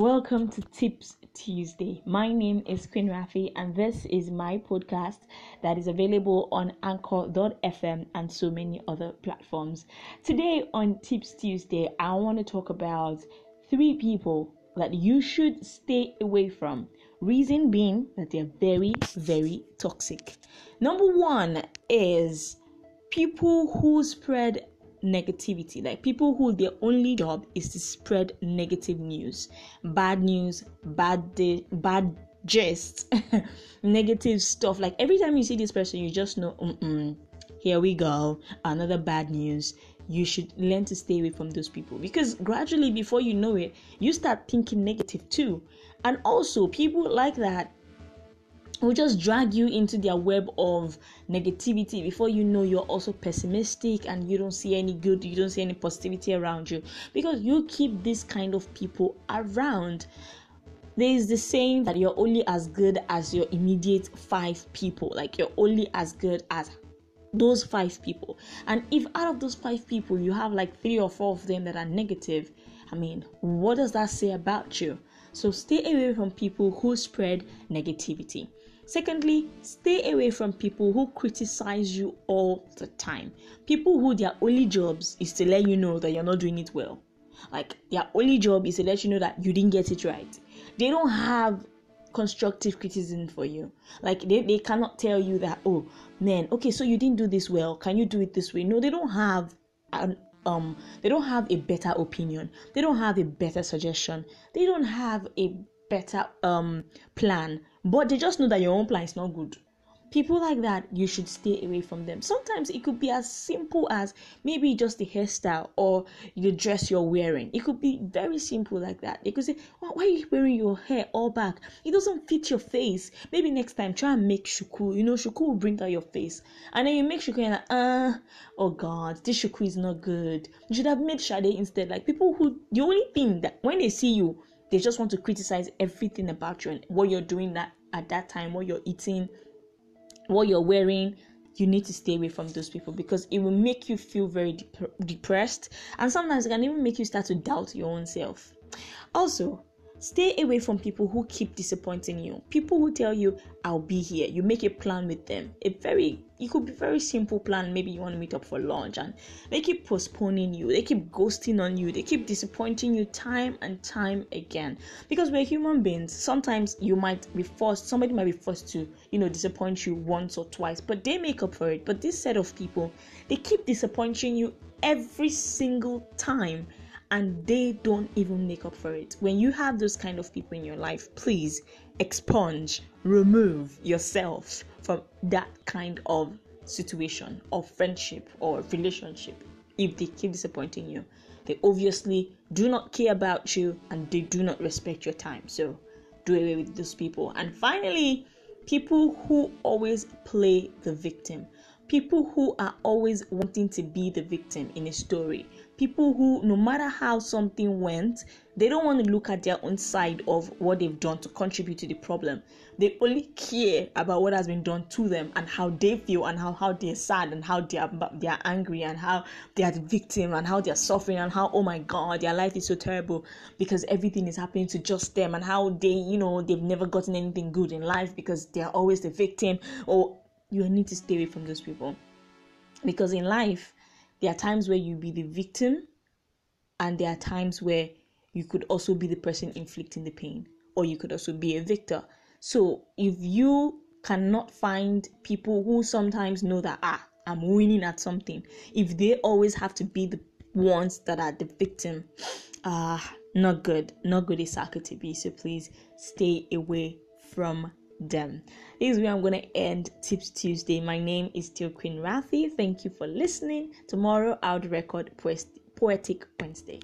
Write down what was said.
Welcome to Tips Tuesday. My name is Queen Rafi, and this is my podcast that is available on Anchor.fm and so many other platforms. Today on Tips Tuesday, I want to talk about three people that you should stay away from. Reason being that they're very, very toxic. Number one is people who spread negativity. Like people who their only job is to spread negative news bad news bad day, bad gist negative stuff. Like every time you see this person you just know Mm-mm, here we go another bad news. You should learn to stay away from those people. Because gradually before you know it you start thinking negative too. And also people like that will just drag you into their web of negativity before you know you're also pessimistic and you don't see any good you don't see any positivity around you. Because you keep this kind of people around. There is the saying that you're only as good as your immediate five people. Like you're only as good as those five people. And if out of those five people you have like three or four of them that are negative i mean what does that say about you? So stay away from people who spread negativity Secondly, stay away from people who criticize you all the time. People who their only jobs is to let you know that you're not doing it well. Like their only job is to let you know that you didn't get it right. They don't have constructive criticism for you. Like they, they cannot tell you that, oh man, okay, so you didn't do this well. Can you do it this way? No, they don't have an um they don't have a better opinion. They don't have a better suggestion. They don't have a better um plan. But they just know that your own plan is not good. People like that you should stay away from them. Sometimes it could be as simple as maybe just the hairstyle or the dress you're wearing. It could be very simple like that. They could say well, why are you wearing your hair all back? It doesn't fit your face. Maybe next time try and make shuku. You know shuku will bring out your face. And then you make shuku and like uh oh god this shuku is not good. You should have made shade instead. Like people who the only thing that when they see you they just want to criticize everything about you and what you're doing that at that time, what you're eating, what you're wearing. You need to stay away from those people because it will make you feel very dep- depressed, and sometimes it can even make you start to doubt your own self. Also, Stay away from people who keep disappointing you. People who tell you, I'll be here. You make a plan with them. A very, it could be very simple plan. Maybe you want to meet up for lunch and they keep postponing you. They keep ghosting on you. They keep disappointing you time and time again. Because we're human beings. Sometimes you might be forced, somebody might be forced to, you know, disappoint you once or twice, but they make up for it. But this set of people, they keep disappointing you every single time and they don't even make up for it. When you have those kind of people in your life, please expunge, remove yourself from that kind of situation or friendship or relationship if they keep disappointing you. They obviously do not care about you and they do not respect your time. So do away with those people. And finally, people who always play the victim people who are always wanting to be the victim in a story people who no matter how something went they don't want to look at their own side of what they've done to contribute to the problem. They only care about what has been done to them and how they feel and how, how they're sad and how they're they're angry and how they are the victim and how they're suffering and how oh my god their life is so terrible because everything is happening to just them and how they you know they've never gotten anything good in life because they're always the victim or you need to stay away from those people. Because in life there are times where you be the victim and there are times where you could also be the person inflicting the pain or you could also be a victor. So if you cannot find people who sometimes know that ah i'm winning at something if they always have to be the ones that are the victim ah not good. Not good is to be so please stay away from them. This is where I'm going to end Tips Tuesday. My name is still Queen Rafi. Thank you for listening. Tomorrow I'll record Poetic Wednesday.